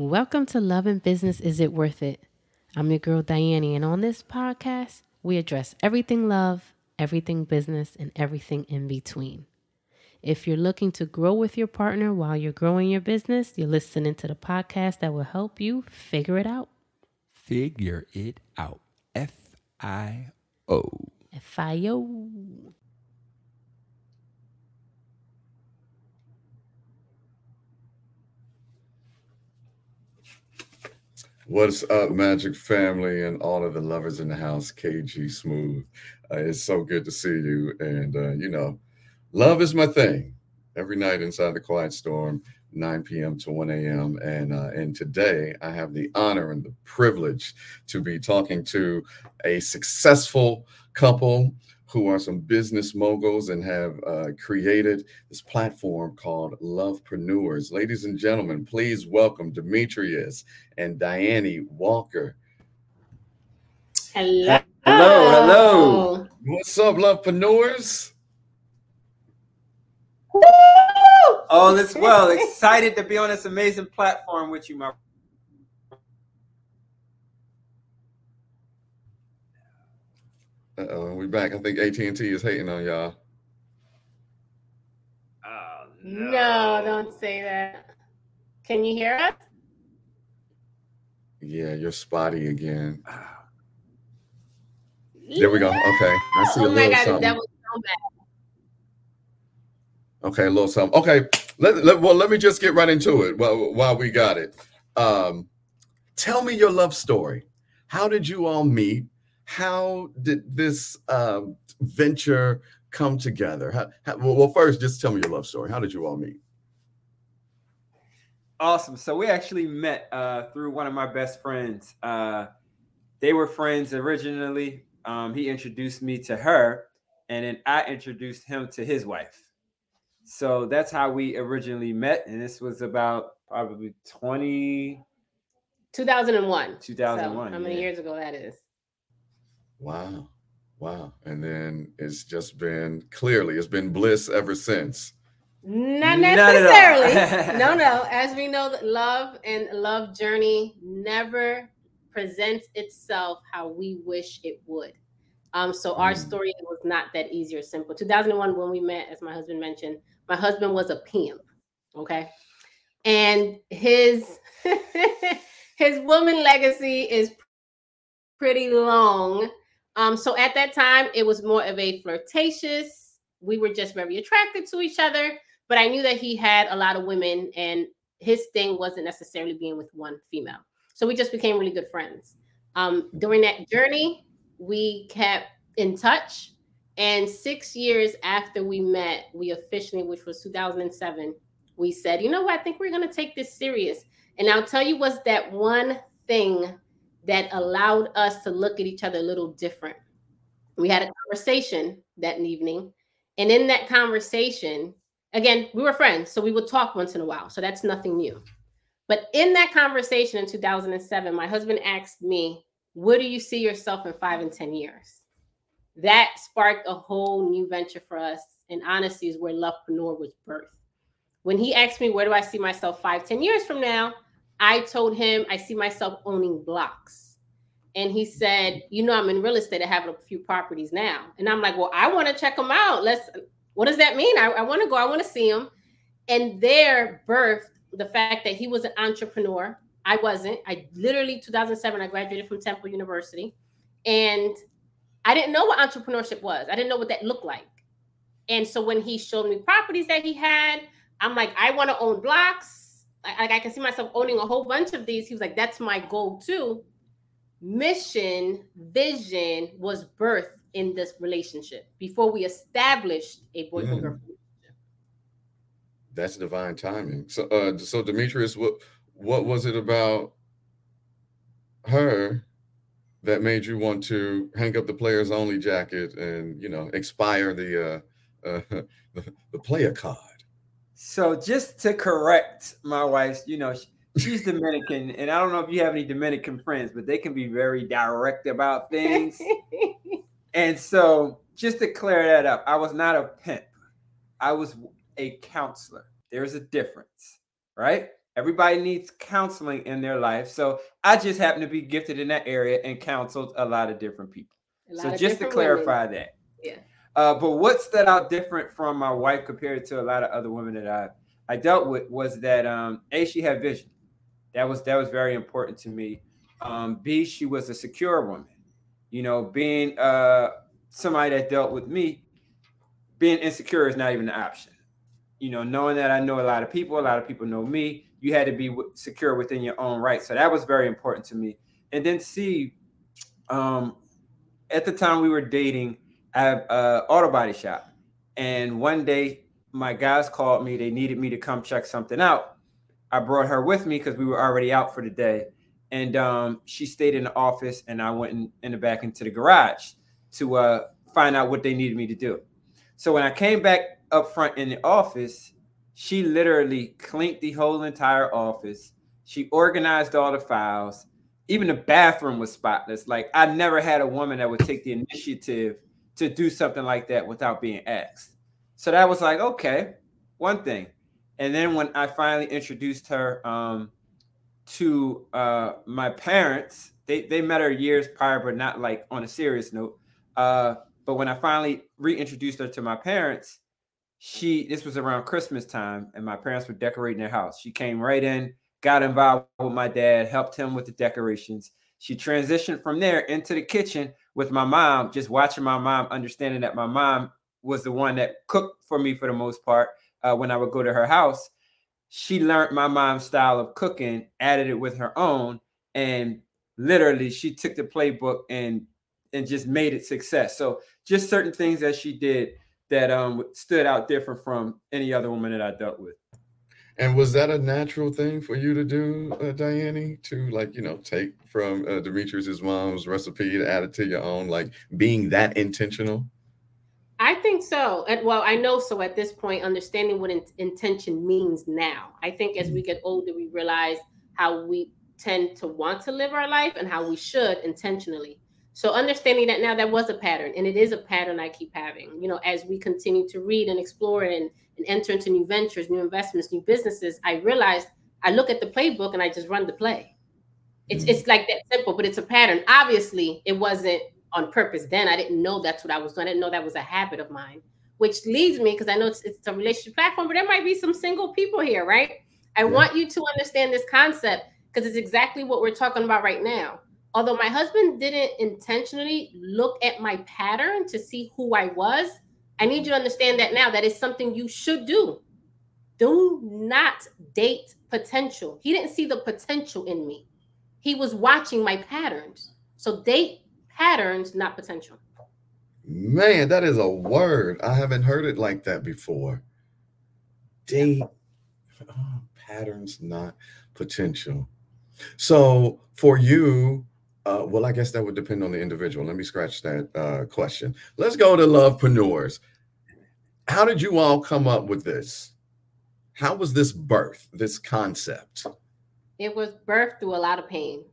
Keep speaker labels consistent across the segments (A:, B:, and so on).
A: Welcome to Love and Business Is It Worth It? I'm your girl Diane, and on this podcast, we address everything love, everything business, and everything in between. If you're looking to grow with your partner while you're growing your business, you're listening to the podcast that will help you figure it out.
B: Figure it out. F I O.
A: F I O.
C: What's up, Magic Family, and all of the lovers in the house? KG Smooth. Uh, it's so good to see you. And, uh, you know, love is my thing. Every night inside the Quiet Storm, 9 p.m. to 1 a.m. And uh, and today I have the honor and the privilege to be talking to a successful couple who are some business moguls and have uh, created this platform called Lovepreneurs. Ladies and gentlemen, please welcome Demetrius and Diane Walker.
A: Hello.
B: Hello, hello.
C: What's up, Lovepreneurs?
B: All is well. Excited to be on this amazing platform with you, my
C: Uh-oh, we back. I think AT&T is hating on y'all.
B: Oh,
A: No, don't say that. Can you hear us?
C: Yeah, you're spotty again. There we go. Okay. I see a
A: Oh my
C: little
A: god,
C: something.
A: that was so bad.
C: Okay, a little something. Okay, let, let well let me just get right into it while while we got it. Um, tell me your love story. How did you all meet? How did this um, venture come together? How, how, well, well, first, just tell me your love story. How did you all meet?
B: Awesome. So we actually met uh, through one of my best friends. Uh, they were friends originally. Um, he introduced me to her, and then I introduced him to his wife. So that's how we originally met. And this was about probably 20,
A: 2001.
B: 2001,
A: So how many
B: yeah.
A: years ago that is?
C: Wow, wow, and then it's just been clearly it's been bliss ever since.
A: Not
B: Not
A: necessarily. no, no. As we know, that love and love journey never presents itself how we wish it would. Um, so our
C: Mm.
A: story was not that easy or simple. 2001, when we met, as my husband mentioned, my husband was a pimp. Okay, and his his woman legacy is pretty long. Um, so at that time, it was more of a flirtatious. We were just very attracted to each other, but I knew that he had a lot of women, and his thing wasn't necessarily being with one female. So we just became really good friends. Um, during that journey, we kept in touch. And six years after we met, we officially, which was 2007, we said, you know what, I think we're going to take this serious. And I'll tell you what's that one thing that allowed us to look at each other a little different. We had a conversation that evening. And in that conversation, again, we were friends, so we would talk once in a while. So that's nothing new. But in that conversation in 2007, my husband asked me, Where do you see yourself in five and 10 years? That sparked a whole new venture for us. And honesty is where Lovepreneur was birthed. When he asked me, Where do I see myself five, 10 years from now? I told him I see myself owning blocks. And he said, You know, I'm in real estate. I have a few properties now. And I'm like, Well, I want to check them out. Let's, what does that mean? I, I want to go, I want to see them. And there birthed the fact that he was an entrepreneur. I wasn't. I literally, 2007, I graduated from Temple University. And I didn't know what entrepreneurship was, I didn't know what that looked like. And so when he showed me properties that he had, I'm like, I want to own blocks. Like I can see myself owning a whole bunch of these. He was like, that's my goal too. Mission, vision was birthed in this relationship before we established a boyfriend girlfriend.
C: That's divine timing. So, uh, so Demetrius, what what was it about her that made you want to hang up the players only jacket and you know expire the uh, uh the, the player card?
B: So just to correct my wife, you know, she's Dominican, and I don't know if you have any Dominican friends, but they can be very direct about things. and so just to clear that up, I was not a pimp. I was a counselor. There's a difference, right? Everybody needs counseling in their life. So I just happen to be gifted in that area and counseled a lot of different people. So just to clarify
A: women.
B: that.
A: Yeah.
B: Uh, but what stood out different from my wife compared to a lot of other women that I I dealt with was that um, a she had vision. That was that was very important to me. Um, B she was a secure woman. You know, being uh, somebody that dealt with me, being insecure is not even an option. You know, knowing that I know a lot of people, a lot of people know me. You had to be w- secure within your own right. So that was very important to me. And then C, um, at the time we were dating, have a auto body shop, and one day my guys called me. They needed me to come check something out. I brought her with me because we were already out for the day, and um, she stayed in the office, and I went in, in the back into the garage to uh, find out what they needed me to do. So when I came back up front in the office, she literally cleaned the whole entire office. She organized all the files. Even the bathroom was spotless. Like I never had a woman that would take the initiative to do something like that without being asked. So that was like, okay, one thing. And then when I finally introduced her um, to uh, my parents, they, they met her years prior, but not like on a serious note. Uh, but when I finally reintroduced her to my parents, she this was around Christmas time, and my parents were decorating their house. She came right in, got involved with my dad, helped him with the decorations. She transitioned from there into the kitchen with my mom, just watching my mom, understanding that my mom was the one that cooked for me for the most part uh, when I would go to her house. She learned my mom's style of cooking, added it with her own, and literally she took the playbook and and just made it success. So just certain things that she did that um stood out different from any other woman that I dealt with.
C: And was that a natural thing for you to do, uh, Diane? To like, you know, take from uh, Demetrius's mom's recipe to add it to your own, like being that intentional?
A: I think so. And well, I know so at this point, understanding what in- intention means now. I think as we get older, we realize how we tend to want to live our life and how we should intentionally. So understanding that now that was a pattern, and it is a pattern I keep having. You know, as we continue to read and explore and, and enter into new ventures, new investments, new businesses, I realized I look at the playbook and I just run the play. It's
C: Mhm.
A: it's like that simple, but it's a pattern. Obviously, it wasn't on purpose then. I didn't know that's what I was doing. I didn't know that was a habit of mine, which leads me because I know it's, it's a relationship platform, but there might be some single people here, right? I
C: Yeah.
A: want you to understand this concept because it's exactly what we're talking about right now. Although my husband didn't intentionally look at my pattern to see who I was, I need you to understand that now that is something you should do. Do not date potential. He didn't see the potential in me. He was watching my patterns. So date patterns, not potential.
C: Man, that is a word. I haven't heard it like that before. Date oh, patterns, not potential. So for you, uh, well, I guess that would depend on the individual. Let me scratch that uh, question. Let's go to lovepreneurs. How did you all come up with this? How was this birth, this concept?
A: It was birthed through a lot of pain,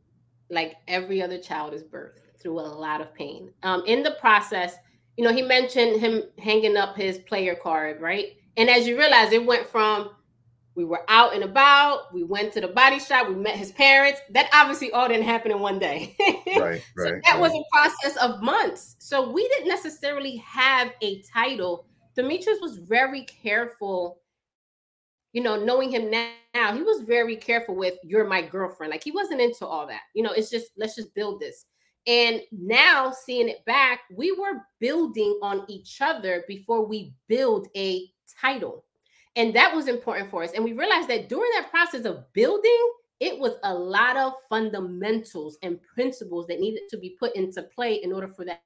A: like every other child is birthed through a lot of pain. Um, in the process, you know, he mentioned him hanging up his player card, right? And as you realize, it went from we were out and about, we went to the body shop, we met his parents. That obviously all didn't happen in one day.
C: Right,
A: So
C: right.
A: that was a process of months. So we didn't necessarily have a title. Demetrius was very careful, you know, knowing him now, he was very careful with you're my girlfriend. Like he wasn't into all that. You know, it's just let's just build this. And now seeing it back, we were building on each other before we build a title. And that was important for us. And we realized that during that process of building, it was a lot of fundamentals and principles that needed to be put into play in order for that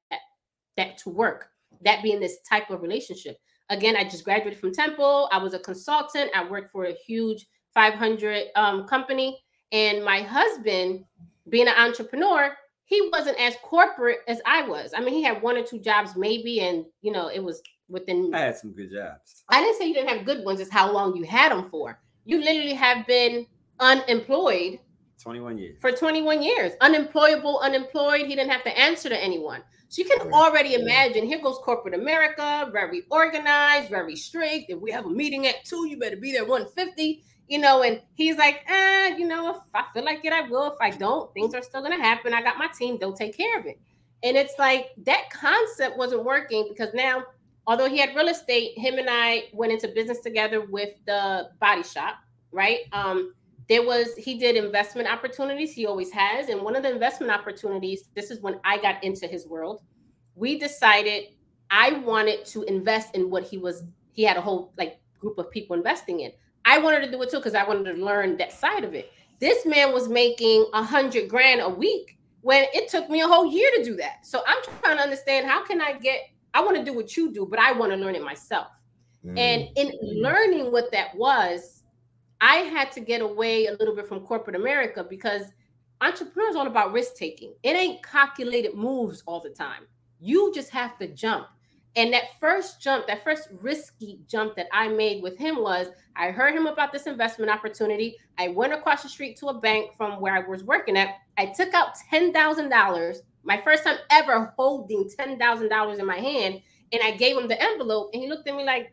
A: that to work that being this type of relationship. Again i just graduated from temple. I was a consultant. I worked for a huge 500 um, company. And my husband being an entrepreneur he wasn't as corporate as i was. I mean he had one or two jobs maybe and you know it was within
B: I had some good jobs.
A: I didn't say you didn't have good ones, it's how long you had them for. You literally have been unemployed
B: 21 years.
A: for 21 years. Unemployable, unemployed. He didn't have to answer to anyone. So you can already imagine here goes corporate America, very organized, very strict. If we have a meeting at two, you better be there 150. you know, and he's like, eh, you know, if I feel like it, I will. If I don't, things are still gonna happen. I got my team, they'll take care of it. And it's like that concept wasn't working because now, although he had real estate, him and I went into business together with the body shop, right? Um, there was he did investment opportunities, he always has. And one of the investment opportunities, this is when I got into his world. We decided I wanted to invest in what he was, he had a whole like group of people investing in. I wanted to do it too because I wanted to learn that side of it. This man was making a hundred grand a week when it took me a whole year to do that. So I'm trying to understand how can I get, I want to do what you do, but I want to learn it myself. Mm. And in learning what that was, I had to get away a little bit from corporate America because entrepreneurs are all about risk taking. It ain't calculated moves all the time. You just have to jump. And that first jump, that first risky jump that I made with him was I heard him about this investment opportunity. I went across the street to a bank from where I was working at. I took out $10,000, my first time ever holding $10,000 in my hand. And I gave him the envelope. And he looked at me like,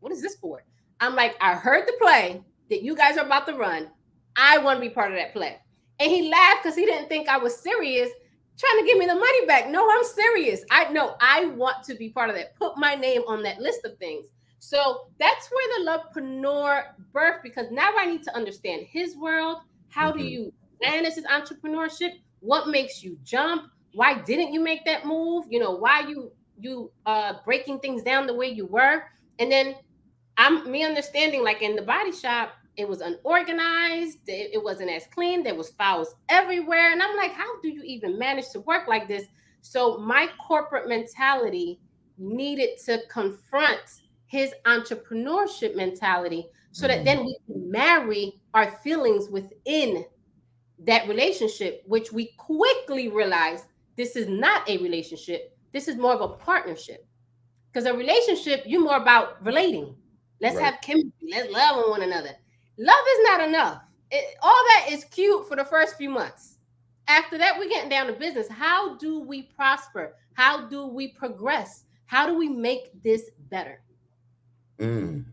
A: What is this for? I'm like, I heard the play that you guys are about to run. I want to be part of that play. And he laughed because he didn't think I was serious trying to give me the money back. No, I'm serious. I know I want to be part of that. Put my name on that list of things. So that's where the lovepreneur birth because now I need to understand his world. How mm-hmm. do you manage his entrepreneurship? What makes you jump? Why didn't you make that move? You know, why you you uh breaking things down the way you were? And then I'm me understanding like in the body shop, it was unorganized it, wasn't as clean there was files everywhere and i'm like how do you even manage to work like this? So my corporate mentality needed to confront his entrepreneurship mentality so that mm-hmm. then we can marry our feelings within that relationship which we quickly realized this is not a relationship this is more of a partnership. Because a relationship you're more about relating. Let's right. have chemistry let's love one another love is not enough. It, all that is cute for the first few months. After that, we're getting down to business. How do we prosper? How do we progress? How do we make this better?
C: Mm.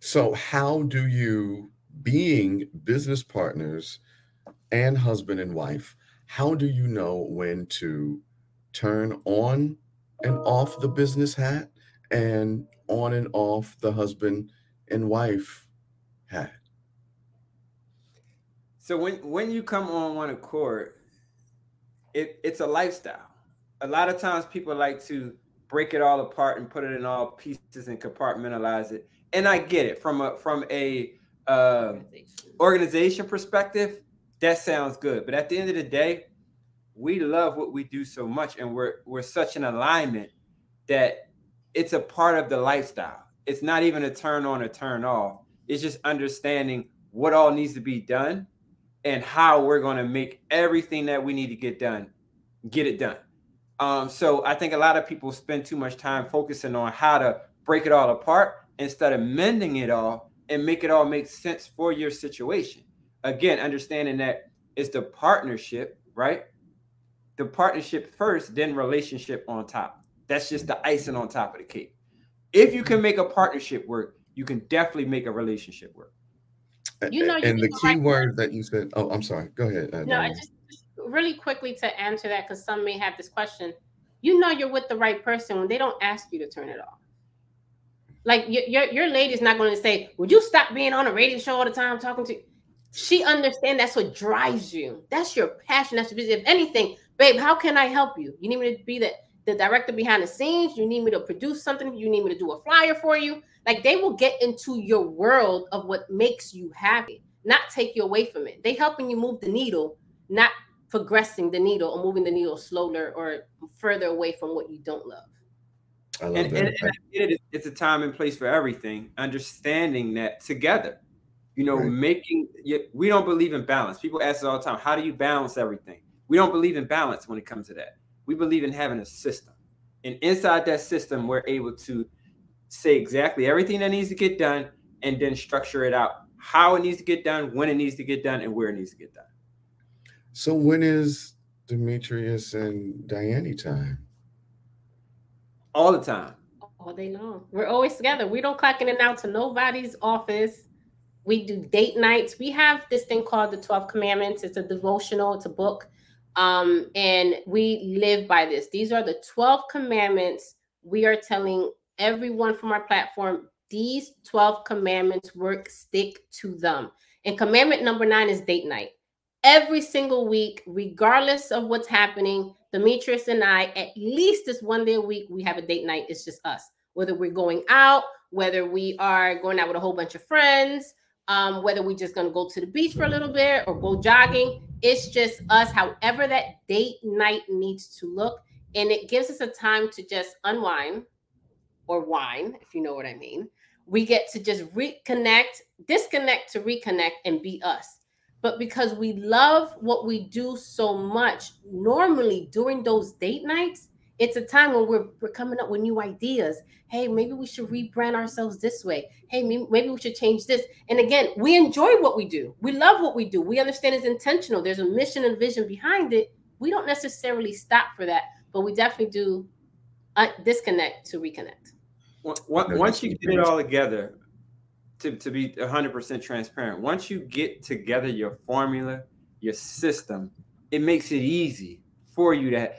C: So, how do you, being business partners and husband and wife, how do you know when to turn on and off the business hat and on and off the husband and wife had.
B: So when when you come on one accord, it, it's a lifestyle. A lot of times people like to break it all apart and put it in all pieces and compartmentalize it. And I get it from a from a uh, organization perspective. That sounds good, but at the end of the day, we love what we do so much, and we're we're such an alignment that it's a part of the lifestyle. It's not even a turn on or turn off. It's just understanding what all needs to be done and how we're going to make everything that we need to get done get it done. Um, so I think a lot of people spend too much time focusing on how to break it all apart instead of mending it all and make it all make sense for your situation. Again, understanding that it's the partnership, right? The partnership first, then relationship on top. That's just the icing on top of the cake. If you can make a partnership work, you can definitely make a relationship work.
C: You know, and the key word that you said. Oh, I'm sorry. Go ahead.
A: Uh, no, I just, just really quickly to answer that because some may have this question. You know, you're with the right person when they don't ask you to turn it off. Like your your, your lady's not going to say, "Would you stop being on a radio show all the time talking to?" She understand that's what drives you. That's your passion. That's your vision. If anything, babe, how can I help you? You need me to be the the director behind the scenes. You need me to produce something. You need me to do a flyer for you. Like they will get into your world of what makes you happy, not take you away from it. They helping you move the needle, not progressing the needle or moving the needle slower or further away from what you don't love.
B: I love and, that. And, and it, it's a time and place for everything. Understanding that together, you know, right. making we don't believe in balance. People ask us all the time, "How do you balance everything?" We don't believe in balance when it comes to that. We believe in having a system, and inside that system, we're able to say exactly everything that needs to get done and then structure it out how it needs to get done, when it needs to get done, and where it needs to get done.
C: So when is Demetrius and Diane time?
B: All the time.
A: All day long. We're always together. We don't clock in and out to nobody's office. We do date nights. We have this thing called the 12 Commandments. It's a devotional, it's a book. Um, and we live by this. These are the 12 commandments we are telling everyone from our platform these 12 commandments work, stick to them. And commandment number nine is date night. Every single week, regardless of what's happening, Demetrius and I, at least this one day a week, we have a date night. It's just us. Whether we're going out, whether we are going out with a whole bunch of friends, um, whether we're just going to go to the beach for a little bit or go jogging, it's just us, however that date night needs to look. And it gives us a time to just unwind or wine, if you know what I mean. We get to just reconnect, disconnect to reconnect and be us. But because we love what we do so much, normally during those date nights, it's a time when we're, we're coming up with new ideas. Hey, maybe we should rebrand ourselves this way. Hey, maybe, maybe we should change this. And again, we enjoy what we do. We love what we do. We understand it's intentional. There's a mission and vision behind it. We don't necessarily stop for that, but we definitely do uh, disconnect to reconnect.
B: Once you get it all together, to, to be 100% transparent, once you get together your formula, your system, it makes it easy for you to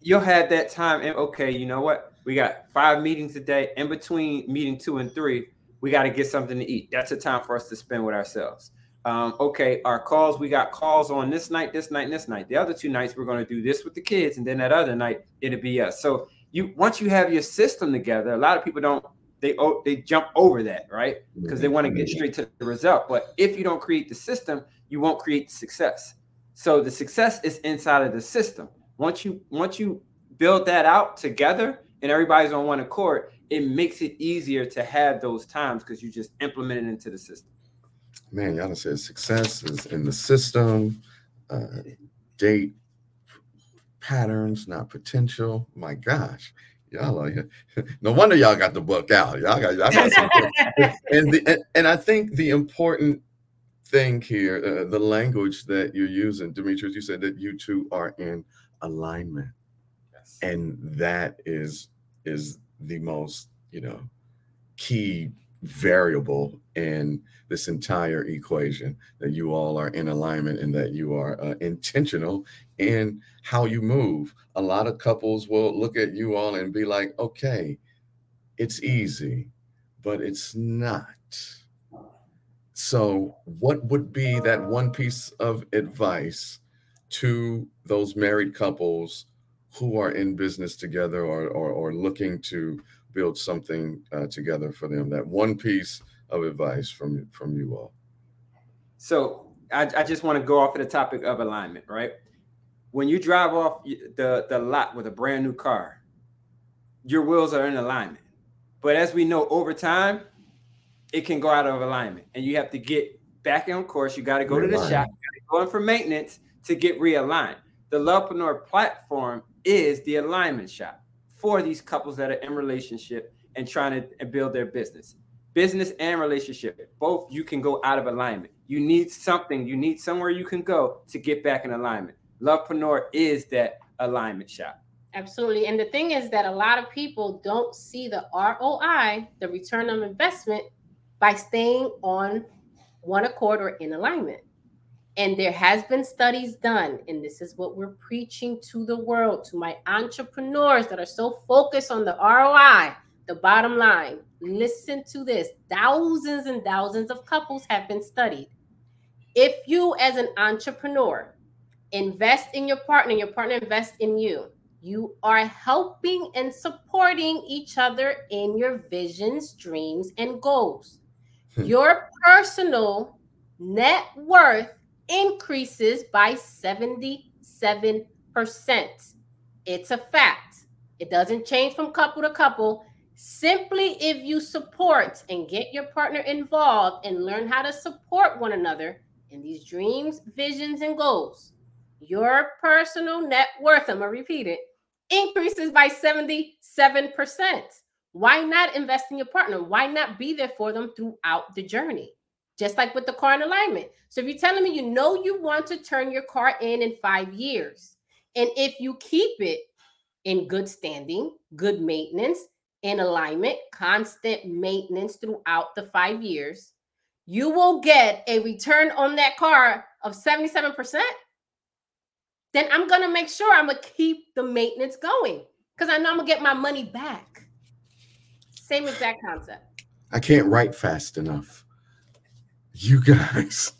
B: you'll have that time and okay, you know what? We got five meetings a day. In between meeting two and three, we got to get something to eat. That's a time for us to spend with ourselves. Um, okay, our calls, we got calls on this night, this night, and this night. The other two nights, we're going to do this with the kids, and then that other night, it'll be us. So you once you have your system together, a lot of people don't they they jump over that, right? Because they want to get straight to the result. But if you don't create the system, you won't create the success. So the success is inside of the system. Once you once you build that out together and everybody's on one accord, it makes it easier to have those times because you just implement it into the system.
C: Man, y'all said success is in the system, uh, date patterns, not potential. My gosh, y'all are no wonder y'all got the book out. Y'all got, y'all got and, the, and, and I think the important thing here, uh, the language that you're using, Demetrius, you said that you two are in alignment. Yes. And that is is the most, you know, key variable in this entire equation that you all are in alignment and that you are uh, intentional in how you move. A lot of couples will look at you all and be like, okay, it's easy, but it's not. So, what would be that one piece of advice to those married couples who are in business together or, or, or looking to build something uh, together for them? That one piece of advice from from you all.
B: So I, I just want to go off of the topic of alignment, right? When you drive off the, the lot with a brand new car, your wheels are in alignment. But as we know, over time, it can go out of alignment, and you have to get back on course. You got to go to the shop, go in for maintenance to get realigned. The Lovepreneur platform is the alignment shop for these couples that are in relationship and trying to build their business. Business and relationship, both you can go out of alignment. You need something, you need somewhere you can go to get back in alignment. Lovepreneur is that alignment shop.
A: Absolutely. And the thing is that a lot of people don't see the ROI, the return on investment, by staying on one accord or in alignment. And there has been studies done, and this is what we're preaching to the world, to my entrepreneurs that are so focused on the ROI, the bottom line. Listen to this. Thousands and thousands of couples have been studied. If you as an entrepreneur invest in your partner, your partner invests in you, you are helping and supporting each other in your visions, dreams, and goals. Hmm. your personal net worth increases by 77%. It's a fact. It doesn't change from couple to couple. Simply if you support and get your partner involved and learn how to support one another in these dreams, visions, and goals, your personal net worth, I'm going to repeat it, increases by 77%. Why not invest in your partner? Why not be there for them throughout the journey? Just like with the car in alignment. So if you're telling me you know you want to turn your car in in five years, and if you keep it in good standing, good maintenance, in alignment, constant maintenance throughout the five years, you will get a return on that car of 77%, then I'm going to make sure I'm going to keep the maintenance going because I know I'm going to get my money back. Same exact concept.
C: I can't write fast enough. You guys.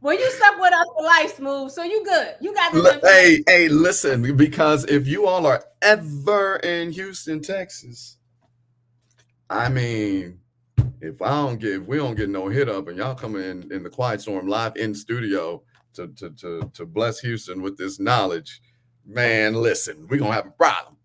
A: Well, you stuck with us for life, smooth. So you good. You got
C: this. Hey, hey, listen, because if you all are ever in Houston, Texas, I mean, if I don't get if we don't get no hit up and y'all come in in the quiet storm live in studio to to to to bless Houston with this knowledge, man, listen, we're gonna have a problem.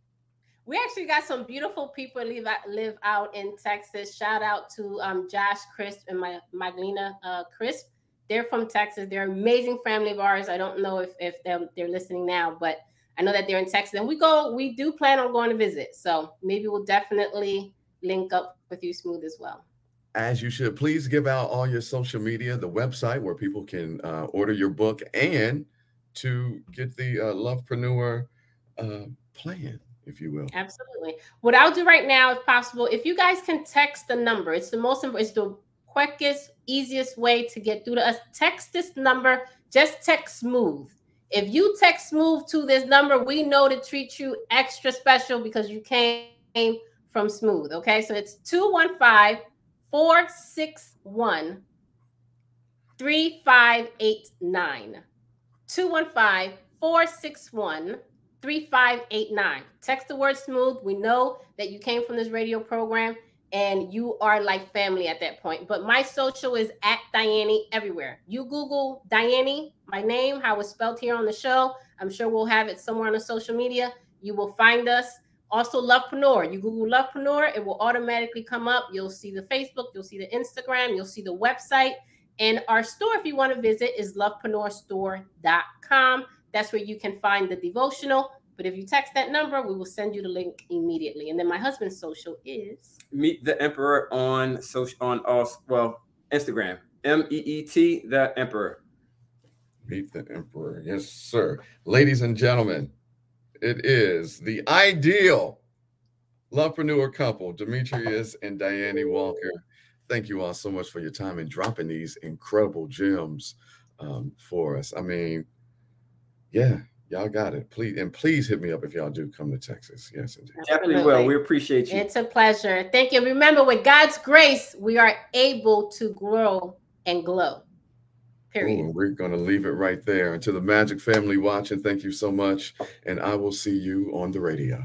A: We actually got some beautiful people live out, live out in Texas. Shout out to um, Josh Crisp and my Maglina uh, Crisp they're from Texas. They're amazing family of ours. I don't know if if they're, they're listening now, but I know that they're in Texas. And we go, we do plan on going to visit. So maybe we'll definitely link up with you smooth as well.
C: As you should. Please give out all your social media, the website where people can uh, order your book and to get the uh, Lovepreneur uh, plan, if you will.
A: Absolutely. What I'll do right now, if possible, if you guys can text the number, it's the most it's the quickest, easiest way to get through to us. Text this number, just text smooth. If you text smooth to this number, we know to treat you extra special because you came from smooth. Okay, so it's 215 461 3589. 215 461 3589. Text the word smooth. We know that you came from this radio program and you are like family at that point. But my social is at Diane everywhere. You Google Diane, my name, how it's spelled here on the show. I'm sure we'll have it somewhere on the social media. You will find us. Also, Lovepreneur. You Google Lovepreneur, it will automatically come up. You'll see the Facebook, you'll see the Instagram, you'll see the website. And our store, if you want to visit, is lovepreneurstore.com. That's where you can find the devotional but if you text that number, we will send you the link immediately. And then my husband's social is
B: Meet the Emperor on social on all well Instagram. M E E T the Emperor.
C: Meet the Emperor. Yes, sir. Ladies and gentlemen, it is the ideal lovepreneur couple, Demetrius and Diane Walker. Thank you all so much for your time and dropping these incredible gems um, for us. I mean, yeah, Y'all got it. Please and please hit me up if y'all do come to Texas. Yes,
B: indeed. Definitely will. We appreciate you.
A: It's a pleasure. Thank you. Remember, with God's grace, we are able to grow and glow. Period.
C: Ooh, we're going to leave it right there. And to the Magic family watching, thank you so much. And I will see you on the radio.